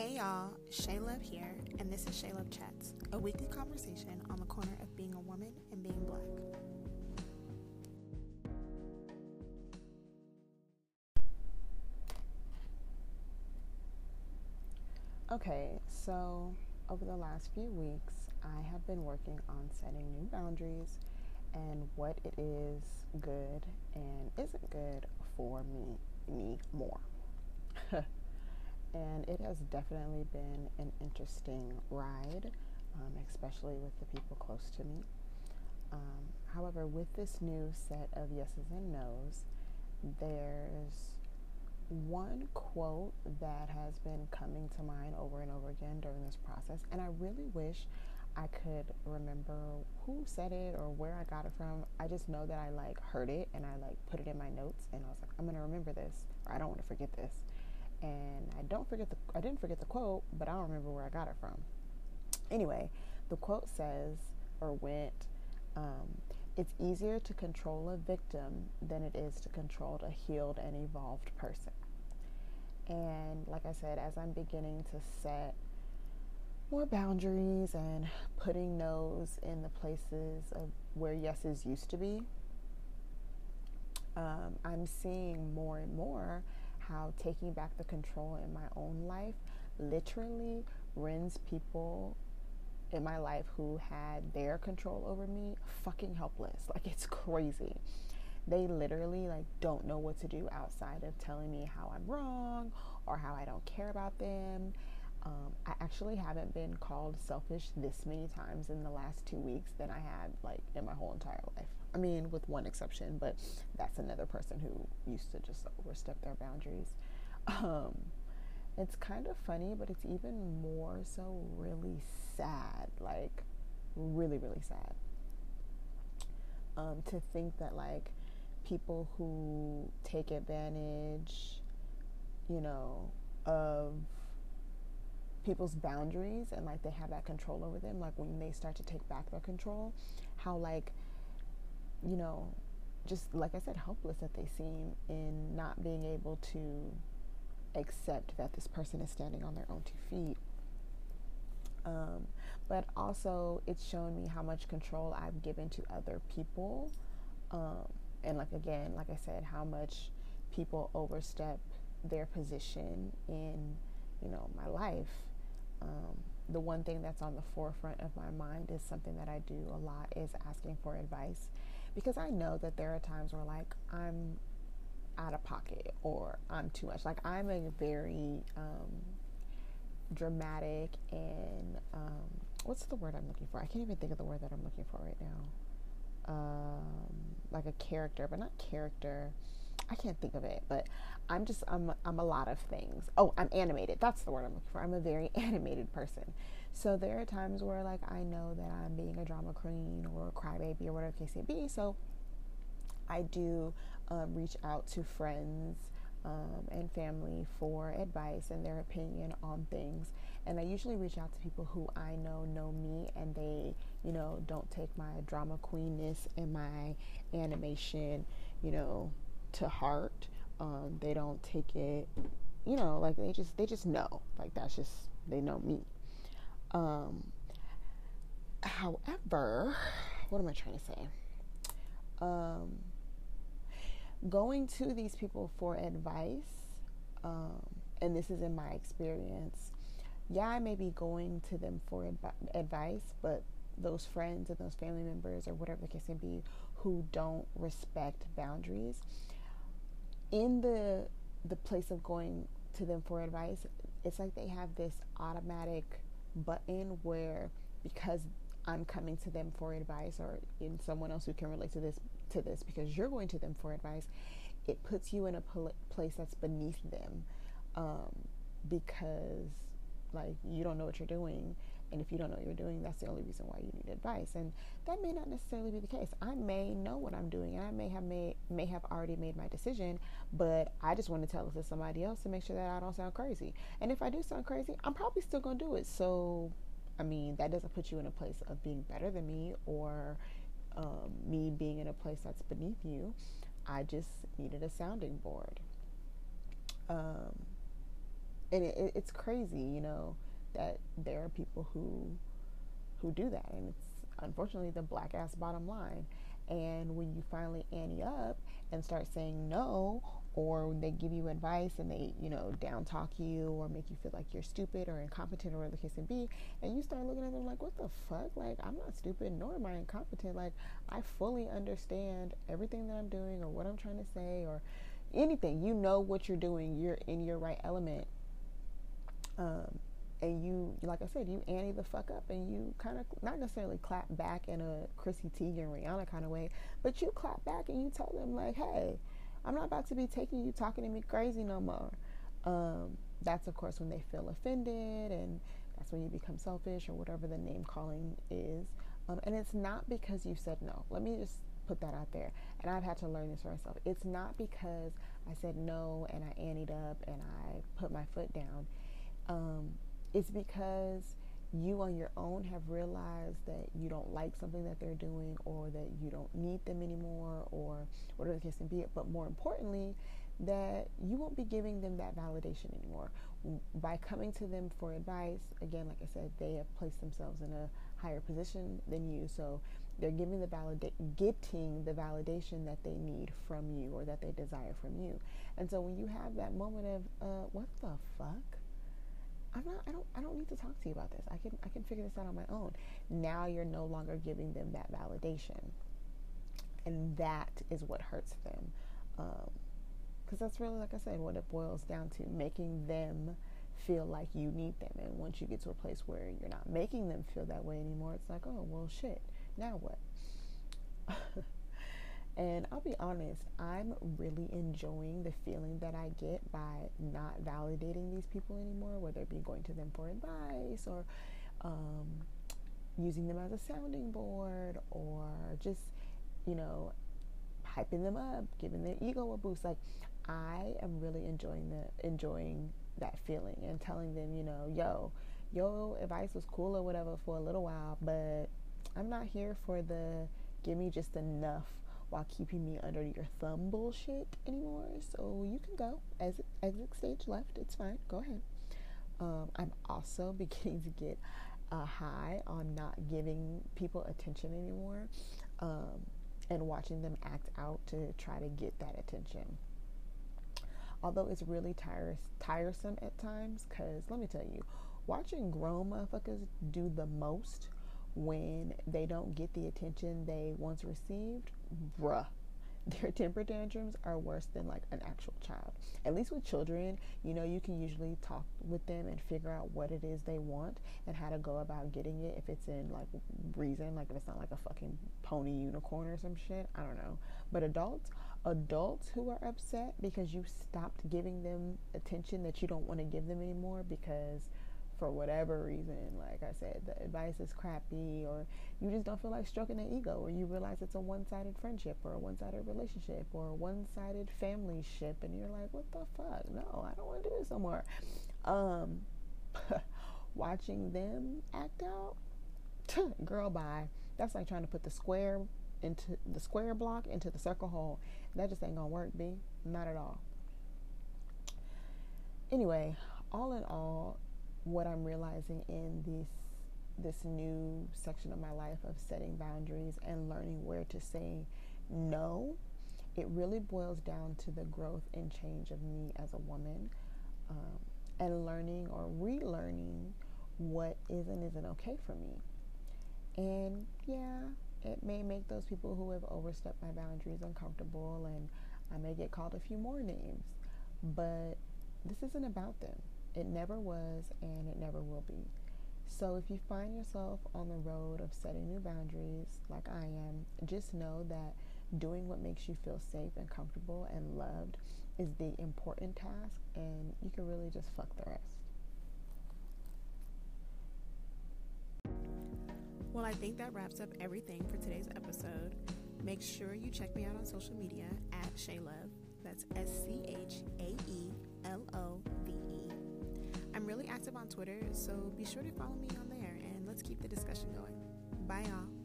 Hey y'all, Schaelove here, and this is Schaelove Chats, a weekly conversation on the corner of being a woman and being black. Okay, so over the last few weeks, I have been working on setting new boundaries and what it is good and isn't good for me, me more. and it has definitely been an interesting ride, um, especially with the people close to me. Um, however, with this new set of yeses and nos, there's one quote that has been coming to mind over and over again during this process, and I really wish I could remember who said it or where I got it from. I just know that I like heard it and I like put it in my notes, and I was like, I'm gonna remember this, or I don't want to forget this. And I don't forget the I didn't forget the quote, but I don't remember where I got it from. Anyway, the quote says or went. Um, it's easier to control a victim than it is to control a healed and evolved person. And like I said, as I'm beginning to set more boundaries and putting no's in the places of where yeses used to be, um, I'm seeing more and more how taking back the control in my own life literally rends people in my life who had their control over me fucking helpless. Like it's crazy. They literally like don't know what to do outside of telling me how I'm wrong or how I don't care about them. Um, I actually haven't been called selfish this many times in the last two weeks than I had like in my whole entire life. I mean, with one exception, but that's another person who used to just overstep their boundaries. Um, it's kind of funny, but it's even more so really sad. Like, really, really sad. Um, to think that, like, people who take advantage, you know, of people's boundaries and like they have that control over them, like when they start to take back their control, how, like, you know, just like I said, helpless that they seem in not being able to accept that this person is standing on their own two feet. Um, but also, it's shown me how much control I've given to other people. Um, and, like, again, like I said, how much people overstep their position in, you know, my life. Um, the one thing that's on the forefront of my mind is something that I do a lot is asking for advice because I know that there are times where like I'm out of pocket or I'm too much. Like I'm a very um, dramatic and um, what's the word I'm looking for? I can't even think of the word that I'm looking for right now. Um, like a character, but not character. I can't think of it, but I'm just I'm I'm a lot of things. Oh, I'm animated. That's the word I'm looking for. I'm a very animated person. So there are times where like I know that I'm being a drama queen or a crybaby or whatever case may be. So I do um, reach out to friends um, and family for advice and their opinion on things. And I usually reach out to people who I know know me and they, you know, don't take my drama queenness and my animation, you know, to heart. Um, they don't take it, you know, like they just they just know. Like that's just they know me. Um, however, what am I trying to say? Um, going to these people for advice, um, and this is in my experience, yeah, I may be going to them for adv- advice, but those friends and those family members or whatever the case may be who don't respect boundaries in the the place of going to them for advice it's like they have this automatic button where because I'm coming to them for advice or in someone else who can relate to this to this because you're going to them for advice it puts you in a pl- place that's beneath them um, because like you don't know what you're doing and if you don't know what you're doing that's the only reason why you need advice. And that may not necessarily be the case. I may know what i'm doing and i may have made may have already made my decision but i just want to tell it to somebody else to make sure that i don't sound crazy. And if i do sound crazy i'm probably still to do it. So i mean that doesn't put you in a place of being better than me or um, me being in a place that's beneath you. I just needed a sounding board. Um, and it, it's crazy, you know, that there are people who who do that, and it's unfortunately the black ass bottom line. And when you finally ante up and start saying no, or they give you advice and they, you know, down talk you or make you feel like you're stupid or incompetent or whatever the case may be, and you start looking at them like, what the fuck? Like, I'm not stupid, nor am I incompetent. Like, I fully understand everything that I'm doing or what I'm trying to say or anything. You know what you're doing, you're in your right element. Um, and you, like I said, you ante the fuck up and you kind of not necessarily clap back in a Chrissy Teigen Rihanna kind of way, but you clap back and you tell them like, hey, I'm not about to be taking you talking to me crazy no more. Um, that's of course when they feel offended and that's when you become selfish or whatever the name calling is. Um, and it's not because you said no. Let me just put that out there. And I've had to learn this for myself. It's not because I said no and I anteed up and I put my foot down. Um, it's because you on your own have realized that you don't like something that they're doing or that you don't need them anymore or whatever the case may be. But more importantly, that you won't be giving them that validation anymore. By coming to them for advice, again, like I said, they have placed themselves in a higher position than you. So they're giving the valida- getting the validation that they need from you or that they desire from you. And so when you have that moment of, uh, what the fuck? I'm not I don't I don't need to talk to you about this. I can I can figure this out on my own. Now you're no longer giving them that validation. And that is what hurts them. because um, that's really like I said what it boils down to making them feel like you need them and once you get to a place where you're not making them feel that way anymore it's like oh well shit now what And I'll be honest, I'm really enjoying the feeling that I get by not validating these people anymore, whether it be going to them for advice or um, using them as a sounding board or just, you know, hyping them up, giving their ego a boost. Like, I am really enjoying the enjoying that feeling and telling them, you know, yo, your advice was cool or whatever for a little while, but I'm not here for the give me just enough while keeping me under your thumb bullshit anymore. So you can go. Exit, exit stage left. It's fine. Go ahead. Um, I'm also beginning to get a high on not giving people attention anymore um, and watching them act out to try to get that attention. Although it's really tires- tiresome at times, because let me tell you, watching grown motherfuckers do the most when they don't get the attention they once received, bruh, their temper tantrums are worse than like an actual child. At least with children, you know, you can usually talk with them and figure out what it is they want and how to go about getting it if it's in like reason, like if it's not like a fucking pony unicorn or some shit. I don't know. But adults, adults who are upset because you stopped giving them attention that you don't want to give them anymore because for whatever reason, like I said, the advice is crappy, or you just don't feel like stroking the ego, or you realize it's a one sided friendship, or a one sided relationship, or a one sided family ship, and you're like, what the fuck? No, I don't want to do this no more. Um, watching them act out, girl, bye. That's like trying to put the square into the square block into the circle hole. That just ain't gonna work, B. Not at all. Anyway, all in all, what I'm realizing in this this new section of my life of setting boundaries and learning where to say no, it really boils down to the growth and change of me as a woman um, and learning or relearning what is and isn't okay for me. And yeah, it may make those people who have overstepped my boundaries uncomfortable and I may get called a few more names, but this isn't about them. It never was and it never will be. So if you find yourself on the road of setting new boundaries, like I am, just know that doing what makes you feel safe and comfortable and loved is the important task, and you can really just fuck the rest. Well, I think that wraps up everything for today's episode. Make sure you check me out on social media at Schaelove. That's S C H A E L O V E. I'm really active on Twitter, so be sure to follow me on there and let's keep the discussion going. Bye, y'all.